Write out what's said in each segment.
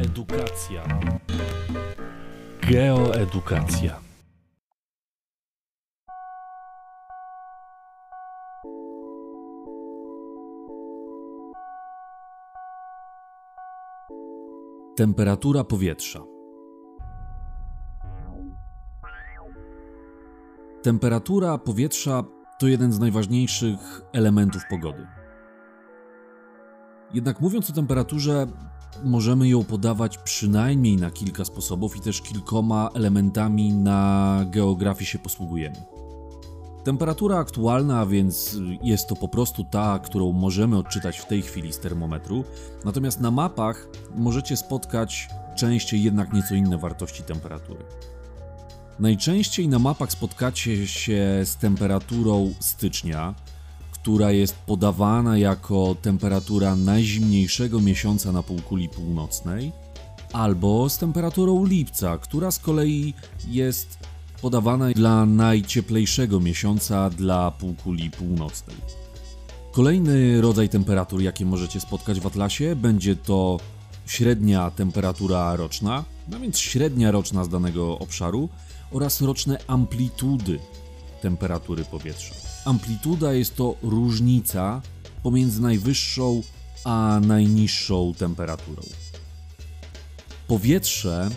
Edukacja. Geoedukacja. Temperatura powietrza. Temperatura powietrza to jeden z najważniejszych elementów pogody. Jednak mówiąc o temperaturze, możemy ją podawać przynajmniej na kilka sposobów i też kilkoma elementami na geografii się posługujemy. Temperatura aktualna, więc jest to po prostu ta, którą możemy odczytać w tej chwili z termometru, natomiast na mapach możecie spotkać częściej jednak nieco inne wartości temperatury. Najczęściej na mapach spotkacie się z temperaturą stycznia, która jest podawana jako temperatura najzimniejszego miesiąca na półkuli północnej, albo z temperaturą lipca, która z kolei jest podawana dla najcieplejszego miesiąca dla półkuli północnej. Kolejny rodzaj temperatur, jakie możecie spotkać w Atlasie, będzie to średnia temperatura roczna, no więc średnia roczna z danego obszaru oraz roczne amplitudy temperatury powietrza. Amplituda jest to różnica pomiędzy najwyższą a najniższą temperaturą. Powietrze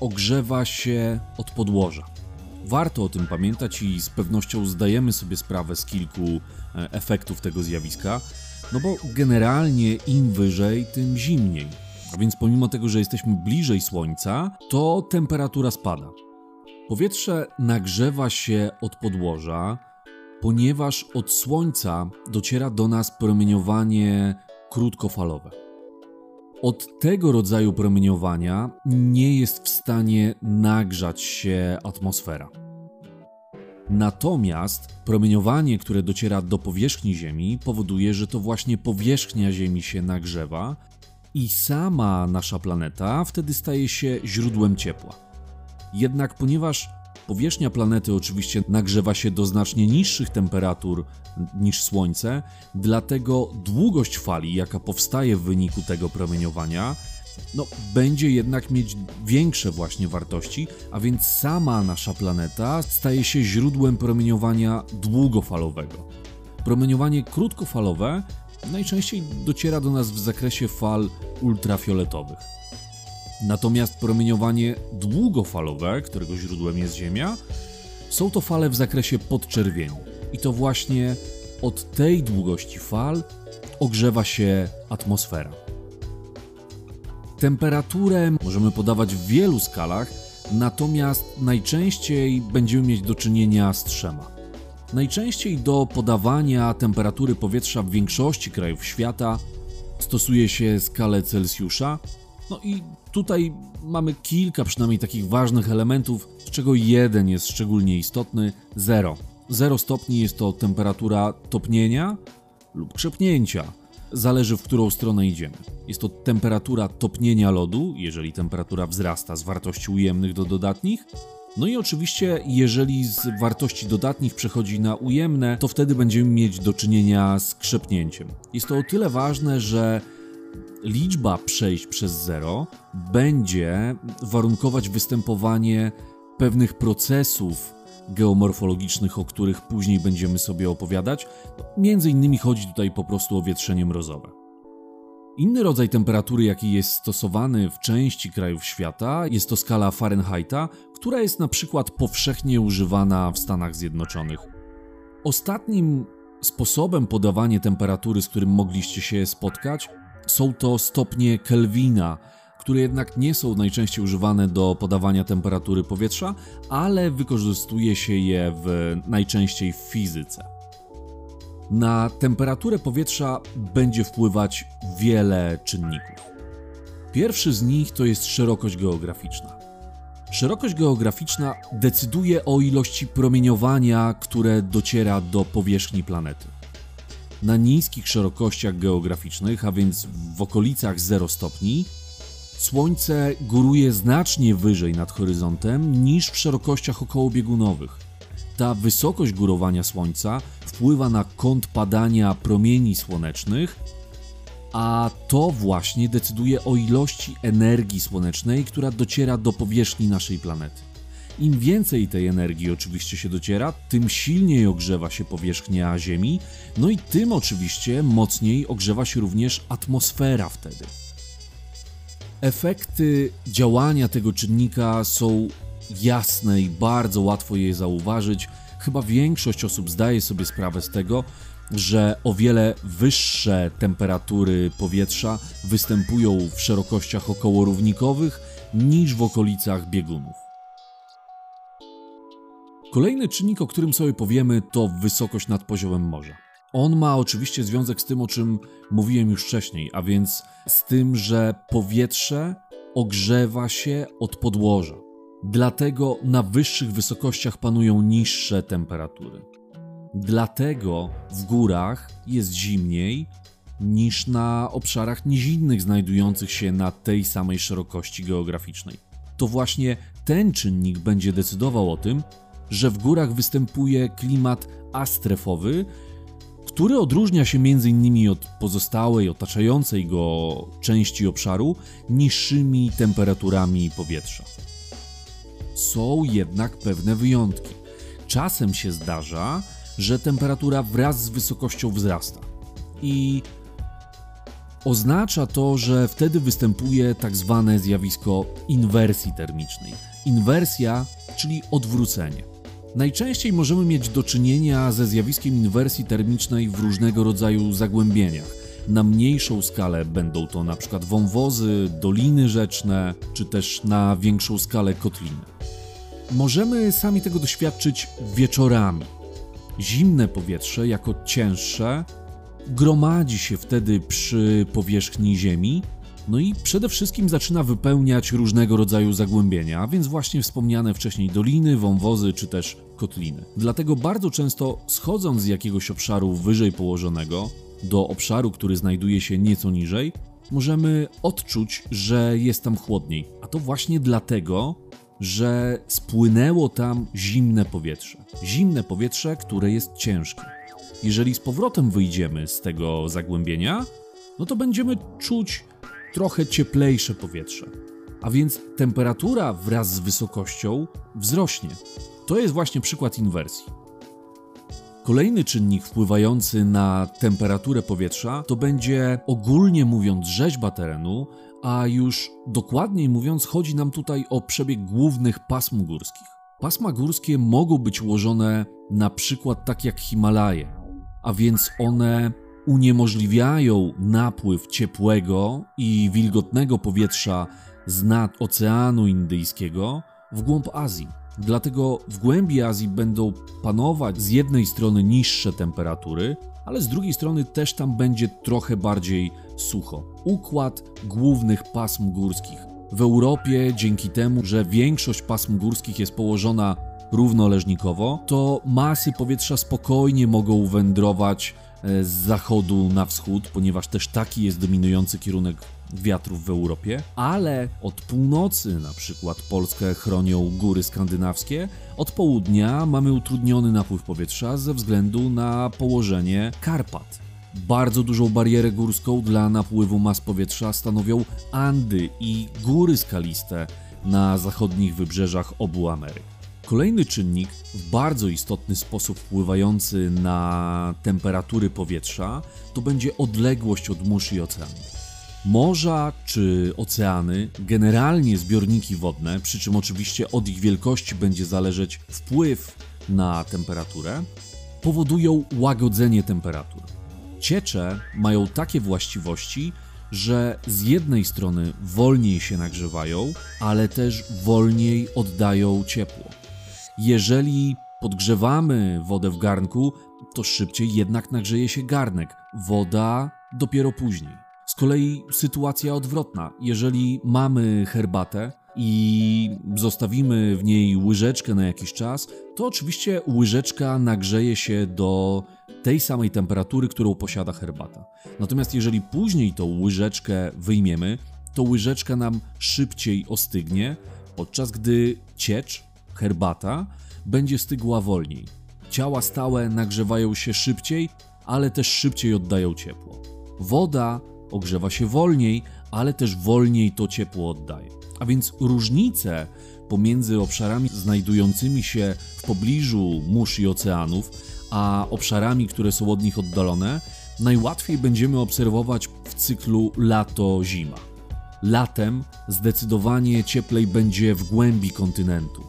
ogrzewa się od podłoża. Warto o tym pamiętać i z pewnością zdajemy sobie sprawę z kilku e, efektów tego zjawiska, no bo generalnie im wyżej, tym zimniej. A więc pomimo tego, że jesteśmy bliżej Słońca, to temperatura spada. Powietrze nagrzewa się od podłoża, ponieważ od Słońca dociera do nas promieniowanie krótkofalowe. Od tego rodzaju promieniowania nie jest w stanie nagrzać się atmosfera. Natomiast promieniowanie, które dociera do powierzchni Ziemi, powoduje, że to właśnie powierzchnia Ziemi się nagrzewa i sama nasza planeta wtedy staje się źródłem ciepła. Jednak ponieważ Powierzchnia planety oczywiście nagrzewa się do znacznie niższych temperatur niż Słońce, dlatego długość fali, jaka powstaje w wyniku tego promieniowania, no, będzie jednak mieć większe właśnie wartości, a więc sama nasza planeta staje się źródłem promieniowania długofalowego. Promieniowanie krótkofalowe najczęściej dociera do nas w zakresie fal ultrafioletowych. Natomiast promieniowanie długofalowe, którego źródłem jest Ziemia, są to fale w zakresie podczerwieni. I to właśnie od tej długości fal ogrzewa się atmosfera. Temperaturę możemy podawać w wielu skalach, natomiast najczęściej będziemy mieć do czynienia z trzema. Najczęściej do podawania temperatury powietrza w większości krajów świata stosuje się skalę Celsjusza, no i tutaj mamy kilka przynajmniej takich ważnych elementów, z czego jeden jest szczególnie istotny 0. 0 stopni jest to temperatura topnienia lub krzepnięcia. Zależy w którą stronę idziemy. Jest to temperatura topnienia lodu, jeżeli temperatura wzrasta z wartości ujemnych do dodatnich. No i oczywiście, jeżeli z wartości dodatnich przechodzi na ujemne, to wtedy będziemy mieć do czynienia z krzepnięciem. Jest to o tyle ważne, że liczba przejść przez zero będzie warunkować występowanie pewnych procesów geomorfologicznych, o których później będziemy sobie opowiadać. Między innymi chodzi tutaj po prostu o wietrzenie mrozowe. Inny rodzaj temperatury, jaki jest stosowany w części krajów świata, jest to skala Fahrenheita, która jest na przykład powszechnie używana w Stanach Zjednoczonych. Ostatnim sposobem podawania temperatury, z którym mogliście się spotkać, są to stopnie Kelvina, które jednak nie są najczęściej używane do podawania temperatury powietrza, ale wykorzystuje się je w, najczęściej w fizyce. Na temperaturę powietrza będzie wpływać wiele czynników. Pierwszy z nich to jest szerokość geograficzna. Szerokość geograficzna decyduje o ilości promieniowania, które dociera do powierzchni planety na niskich szerokościach geograficznych, a więc w okolicach 0 stopni, Słońce góruje znacznie wyżej nad horyzontem niż w szerokościach okołobiegunowych. Ta wysokość górowania Słońca wpływa na kąt padania promieni słonecznych, a to właśnie decyduje o ilości energii słonecznej, która dociera do powierzchni naszej planety. Im więcej tej energii oczywiście się dociera, tym silniej ogrzewa się powierzchnia Ziemi, no i tym oczywiście mocniej ogrzewa się również atmosfera wtedy. Efekty działania tego czynnika są jasne i bardzo łatwo je zauważyć. Chyba większość osób zdaje sobie sprawę z tego, że o wiele wyższe temperatury powietrza występują w szerokościach okołorównikowych niż w okolicach biegunów. Kolejny czynnik, o którym sobie powiemy, to wysokość nad poziomem morza. On ma oczywiście związek z tym, o czym mówiłem już wcześniej, a więc z tym, że powietrze ogrzewa się od podłoża. Dlatego na wyższych wysokościach panują niższe temperatury. Dlatego w górach jest zimniej niż na obszarach nizinnych znajdujących się na tej samej szerokości geograficznej. To właśnie ten czynnik będzie decydował o tym, że w górach występuje klimat astrefowy, który odróżnia się m.in. od pozostałej otaczającej go części obszaru niższymi temperaturami powietrza. Są jednak pewne wyjątki. Czasem się zdarza, że temperatura wraz z wysokością wzrasta. I oznacza to, że wtedy występuje tak zwane zjawisko inwersji termicznej. Inwersja, czyli odwrócenie. Najczęściej możemy mieć do czynienia ze zjawiskiem inwersji termicznej w różnego rodzaju zagłębieniach. Na mniejszą skalę będą to na przykład wąwozy, doliny rzeczne, czy też na większą skalę kotliny. Możemy sami tego doświadczyć wieczorami. Zimne powietrze, jako cięższe, gromadzi się wtedy przy powierzchni Ziemi, no i przede wszystkim zaczyna wypełniać różnego rodzaju zagłębienia, a więc właśnie wspomniane wcześniej doliny, wąwozy czy też kotliny. Dlatego bardzo często schodząc z jakiegoś obszaru wyżej położonego do obszaru, który znajduje się nieco niżej, możemy odczuć, że jest tam chłodniej. A to właśnie dlatego, że spłynęło tam zimne powietrze. Zimne powietrze, które jest ciężkie. Jeżeli z powrotem wyjdziemy z tego zagłębienia, no to będziemy czuć trochę cieplejsze powietrze. A więc temperatura wraz z wysokością wzrośnie. To jest właśnie przykład inwersji. Kolejny czynnik wpływający na temperaturę powietrza to będzie ogólnie mówiąc rzeźba terenu, a już dokładniej mówiąc chodzi nam tutaj o przebieg głównych pasm górskich. Pasma górskie mogą być ułożone na przykład tak jak Himalaje, a więc one uniemożliwiają napływ ciepłego i wilgotnego powietrza z nad Oceanu Indyjskiego w głąb Azji. Dlatego w głębi Azji będą panować z jednej strony niższe temperatury, ale z drugiej strony też tam będzie trochę bardziej sucho. Układ głównych pasm górskich. W Europie, dzięki temu, że większość pasm górskich jest położona równoleżnikowo, to masy powietrza spokojnie mogą wędrować e, z zachodu na wschód, ponieważ też taki jest dominujący kierunek wiatrów w Europie, ale od północy na przykład Polskę chronią góry skandynawskie, od południa mamy utrudniony napływ powietrza ze względu na położenie Karpat. Bardzo dużą barierę górską dla napływu mas powietrza stanowią Andy i góry skaliste na zachodnich wybrzeżach obu Ameryk. Kolejny czynnik, w bardzo istotny sposób wpływający na temperatury powietrza, to będzie odległość od mórz i oceanów. Morza czy oceany, generalnie zbiorniki wodne, przy czym oczywiście od ich wielkości będzie zależeć wpływ na temperaturę, powodują łagodzenie temperatur. Ciecze mają takie właściwości, że z jednej strony wolniej się nagrzewają, ale też wolniej oddają ciepło. Jeżeli podgrzewamy wodę w garnku, to szybciej jednak nagrzeje się garnek, woda dopiero później. Kolei sytuacja odwrotna. Jeżeli mamy herbatę i zostawimy w niej łyżeczkę na jakiś czas, to oczywiście łyżeczka nagrzeje się do tej samej temperatury, którą posiada herbata. Natomiast jeżeli później tą łyżeczkę wyjmiemy, to łyżeczka nam szybciej ostygnie, podczas gdy ciecz, herbata, będzie stygła wolniej. Ciała stałe nagrzewają się szybciej, ale też szybciej oddają ciepło. Woda ogrzewa się wolniej, ale też wolniej to ciepło oddaje. A więc różnice pomiędzy obszarami znajdującymi się w pobliżu mórz i oceanów, a obszarami, które są od nich oddalone, najłatwiej będziemy obserwować w cyklu lato-zima. Latem zdecydowanie cieplej będzie w głębi kontynentu.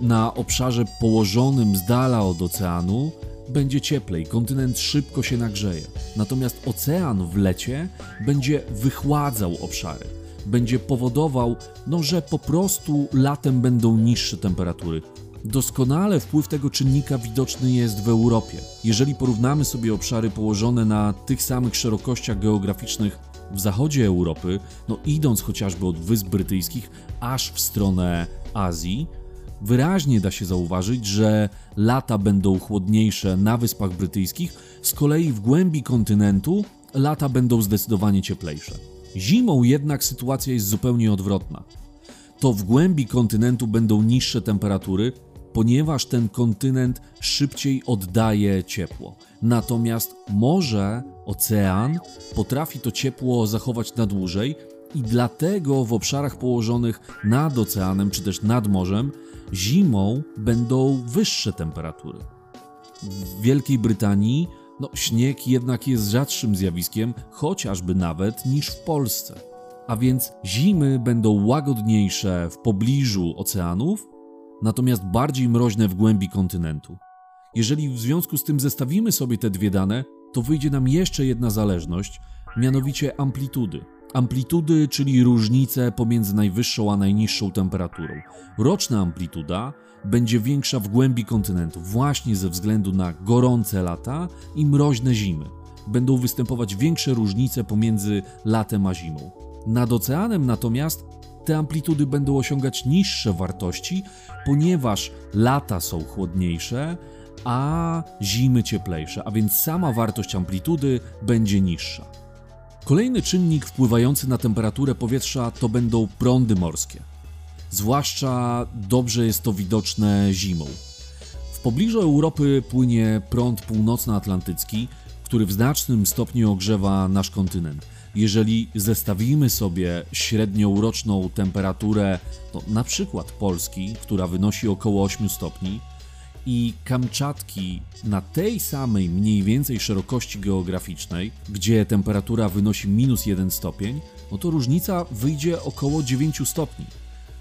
Na obszarze położonym z dala od oceanu będzie cieplej, kontynent szybko się nagrzeje. Natomiast ocean w lecie będzie wychładzał obszary. Będzie powodował, no, że po prostu latem będą niższe temperatury. Doskonale wpływ tego czynnika widoczny jest w Europie. Jeżeli porównamy sobie obszary położone na tych samych szerokościach geograficznych w zachodzie Europy, no idąc chociażby od Wysp Brytyjskich aż w stronę Azji, wyraźnie da się zauważyć, że lata będą chłodniejsze na Wyspach Brytyjskich, z kolei w głębi kontynentu lata będą zdecydowanie cieplejsze. Zimą jednak sytuacja jest zupełnie odwrotna. To w głębi kontynentu będą niższe temperatury, ponieważ ten kontynent szybciej oddaje ciepło. Natomiast morze, ocean potrafi to ciepło zachować na dłużej i dlatego w obszarach położonych nad oceanem czy też nad morzem zimą będą wyższe temperatury. W Wielkiej Brytanii no, śnieg jednak jest rzadszym zjawiskiem, chociażby nawet niż w Polsce. A więc zimy będą łagodniejsze w pobliżu oceanów, natomiast bardziej mroźne w głębi kontynentu. Jeżeli w związku z tym zestawimy sobie te dwie dane, to wyjdzie nam jeszcze jedna zależność, mianowicie amplitudy. Amplitudy, czyli różnice pomiędzy najwyższą a najniższą temperaturą. Roczna amplituda będzie większa w głębi kontynentu, właśnie ze względu na gorące lata i mroźne zimy. Będą występować większe różnice pomiędzy latem a zimą. Nad oceanem natomiast te amplitudy będą osiągać niższe wartości, ponieważ lata są chłodniejsze, a zimy cieplejsze, a więc sama wartość amplitudy będzie niższa. Kolejny czynnik wpływający na temperaturę powietrza to będą prądy morskie. Zwłaszcza dobrze jest to widoczne zimą. W pobliżu Europy płynie prąd północnoatlantycki, który w znacznym stopniu ogrzewa nasz kontynent. Jeżeli zestawimy sobie średnią roczną temperaturę, to na przykład Polski, która wynosi około 8 stopni, i Kamczatki na tej samej mniej więcej szerokości geograficznej, gdzie temperatura wynosi minus 1 stopień, no to różnica wyjdzie około 9 stopni.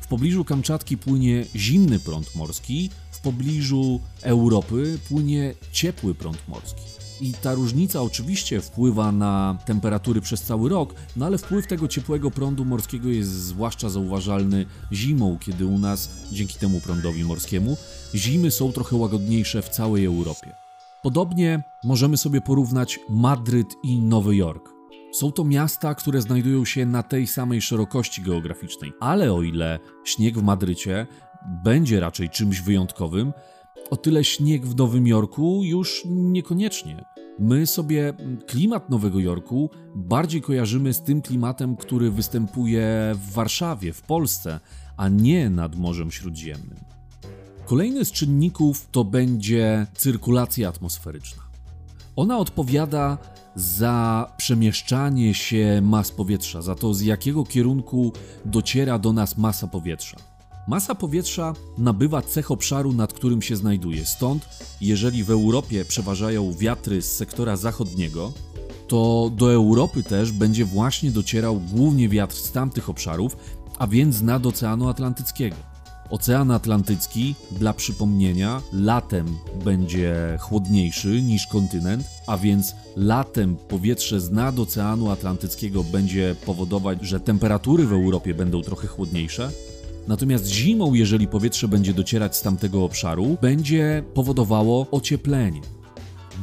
W pobliżu Kamczatki płynie zimny prąd morski, w pobliżu Europy płynie ciepły prąd morski. I ta różnica oczywiście wpływa na temperatury przez cały rok, no ale wpływ tego ciepłego prądu morskiego jest zwłaszcza zauważalny zimą, kiedy u nas, dzięki temu prądowi morskiemu, zimy są trochę łagodniejsze w całej Europie. Podobnie możemy sobie porównać Madryt i Nowy Jork. Są to miasta, które znajdują się na tej samej szerokości geograficznej, ale o ile śnieg w Madrycie będzie raczej czymś wyjątkowym, o tyle śnieg w Nowym Jorku już niekoniecznie. My sobie klimat Nowego Jorku bardziej kojarzymy z tym klimatem, który występuje w Warszawie, w Polsce, a nie nad Morzem Śródziemnym. Kolejny z czynników to będzie cyrkulacja atmosferyczna. Ona odpowiada za przemieszczanie się mas powietrza, za to z jakiego kierunku dociera do nas masa powietrza. Masa powietrza nabywa cech obszaru, nad którym się znajduje. Stąd, jeżeli w Europie przeważają wiatry z sektora zachodniego, to do Europy też będzie właśnie docierał głównie wiatr z tamtych obszarów, a więc nad Oceanu Atlantyckiego. Ocean Atlantycki, dla przypomnienia, latem będzie chłodniejszy niż kontynent, a więc latem powietrze z nad Oceanu Atlantyckiego będzie powodować, że temperatury w Europie będą trochę chłodniejsze, Natomiast zimą, jeżeli powietrze będzie docierać z tamtego obszaru, będzie powodowało ocieplenie.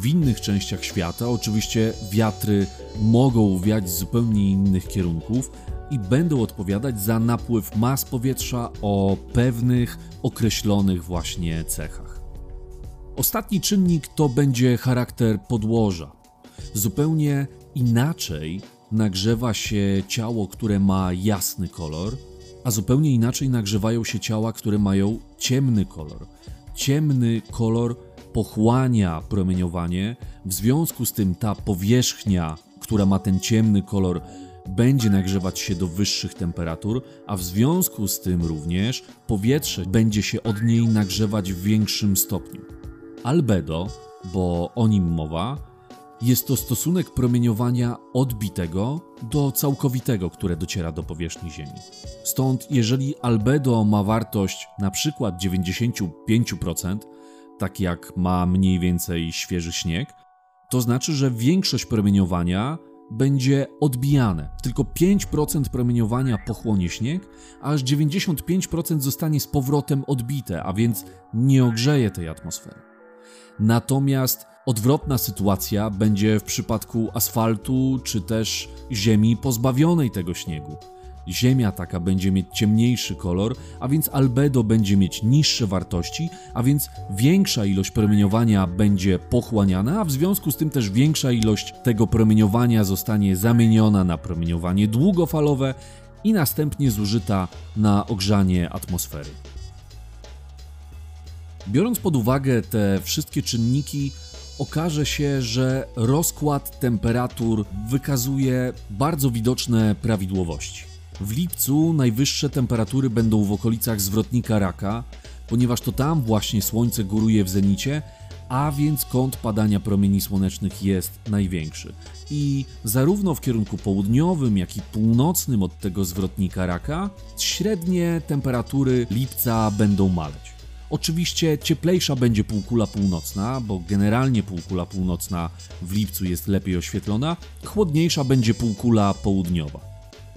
W innych częściach świata oczywiście wiatry mogą wiać z zupełnie innych kierunków i będą odpowiadać za napływ mas powietrza o pewnych określonych właśnie cechach. Ostatni czynnik to będzie charakter podłoża. Zupełnie inaczej nagrzewa się ciało, które ma jasny kolor, a zupełnie inaczej nagrzewają się ciała, które mają ciemny kolor. Ciemny kolor pochłania promieniowanie, w związku z tym ta powierzchnia, która ma ten ciemny kolor, będzie nagrzewać się do wyższych temperatur, a w związku z tym również powietrze będzie się od niej nagrzewać w większym stopniu. Albedo, bo o nim mowa, jest to stosunek promieniowania odbitego do całkowitego, które dociera do powierzchni Ziemi. Stąd, jeżeli albedo ma wartość na przykład 95%, tak jak ma mniej więcej świeży śnieg, to znaczy, że większość promieniowania będzie odbijane. Tylko 5% promieniowania pochłonie śnieg, aż 95% zostanie z powrotem odbite, a więc nie ogrzeje tej atmosfery. Natomiast odwrotna sytuacja będzie w przypadku asfaltu czy też ziemi pozbawionej tego śniegu. Ziemia taka będzie mieć ciemniejszy kolor, a więc albedo będzie mieć niższe wartości, a więc większa ilość promieniowania będzie pochłaniana, a w związku z tym też większa ilość tego promieniowania zostanie zamieniona na promieniowanie długofalowe i następnie zużyta na ogrzanie atmosfery. Biorąc pod uwagę te wszystkie czynniki, okaże się, że rozkład temperatur wykazuje bardzo widoczne prawidłowości. W lipcu najwyższe temperatury będą w okolicach zwrotnika raka, ponieważ to tam właśnie Słońce góruje w zenicie, a więc kąt padania promieni słonecznych jest największy. I zarówno w kierunku południowym, jak i północnym od tego zwrotnika raka, średnie temperatury lipca będą maleć. Oczywiście cieplejsza będzie półkula północna, bo generalnie półkula północna w lipcu jest lepiej oświetlona, chłodniejsza będzie półkula południowa.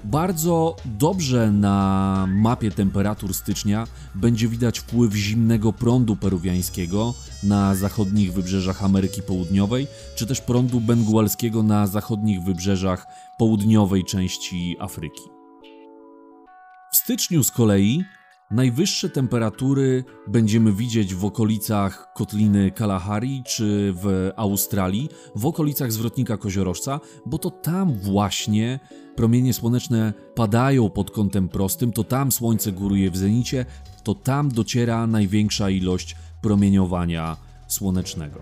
Bardzo dobrze na mapie temperatur stycznia będzie widać wpływ zimnego prądu peruwiańskiego na zachodnich wybrzeżach Ameryki Południowej, czy też prądu bengualskiego na zachodnich wybrzeżach południowej części Afryki. W styczniu z kolei Najwyższe temperatury będziemy widzieć w okolicach kotliny Kalahari czy w Australii, w okolicach zwrotnika koziorożca, bo to tam właśnie promienie słoneczne padają pod kątem prostym, to tam słońce góruje w zenicie, to tam dociera największa ilość promieniowania słonecznego.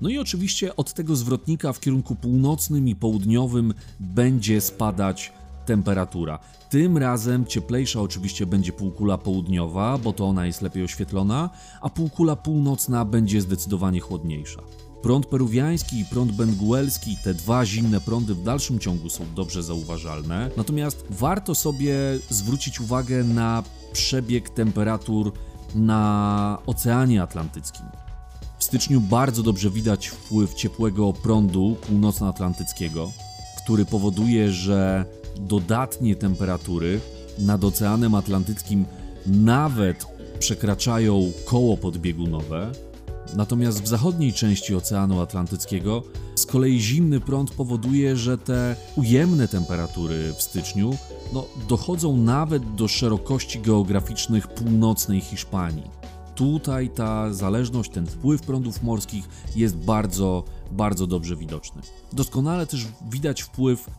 No i oczywiście od tego zwrotnika w kierunku północnym i południowym będzie spadać temperatura. Tym razem cieplejsza oczywiście będzie półkula południowa, bo to ona jest lepiej oświetlona, a półkula północna będzie zdecydowanie chłodniejsza. Prąd peruwiański i prąd benguelski, te dwa zimne prądy w dalszym ciągu są dobrze zauważalne, natomiast warto sobie zwrócić uwagę na przebieg temperatur na Oceanie Atlantyckim. W styczniu bardzo dobrze widać wpływ ciepłego prądu północnoatlantyckiego, który powoduje, że dodatnie temperatury nad Oceanem Atlantyckim nawet przekraczają koło podbiegunowe, natomiast w zachodniej części Oceanu Atlantyckiego z kolei zimny prąd powoduje, że te ujemne temperatury w styczniu no, dochodzą nawet do szerokości geograficznych północnej Hiszpanii. Tutaj ta zależność, ten wpływ prądów morskich jest bardzo, bardzo dobrze widoczny. Doskonale też widać wpływ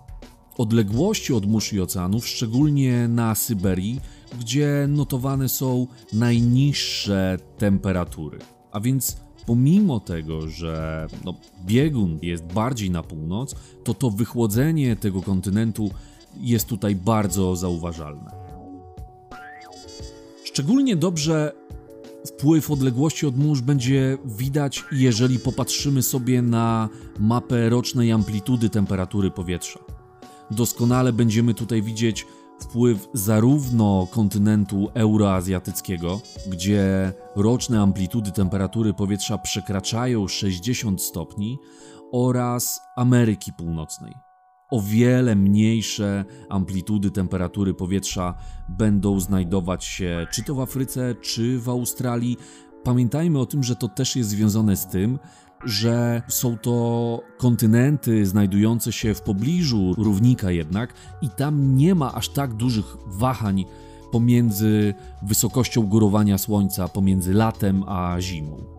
odległości od mórz i oceanów, szczególnie na Syberii, gdzie notowane są najniższe temperatury. A więc pomimo tego, że no, biegun jest bardziej na północ, to to wychłodzenie tego kontynentu jest tutaj bardzo zauważalne. Szczególnie dobrze wpływ odległości od mórz będzie widać, jeżeli popatrzymy sobie na mapę rocznej amplitudy temperatury powietrza doskonale będziemy tutaj widzieć wpływ zarówno kontynentu euroazjatyckiego, gdzie roczne amplitudy temperatury powietrza przekraczają 60 stopni, oraz Ameryki Północnej. O wiele mniejsze amplitudy temperatury powietrza będą znajdować się czy to w Afryce, czy w Australii. Pamiętajmy o tym, że to też jest związane z tym, że są to kontynenty znajdujące się w pobliżu równika jednak i tam nie ma aż tak dużych wahań pomiędzy wysokością górowania Słońca, pomiędzy latem a zimą.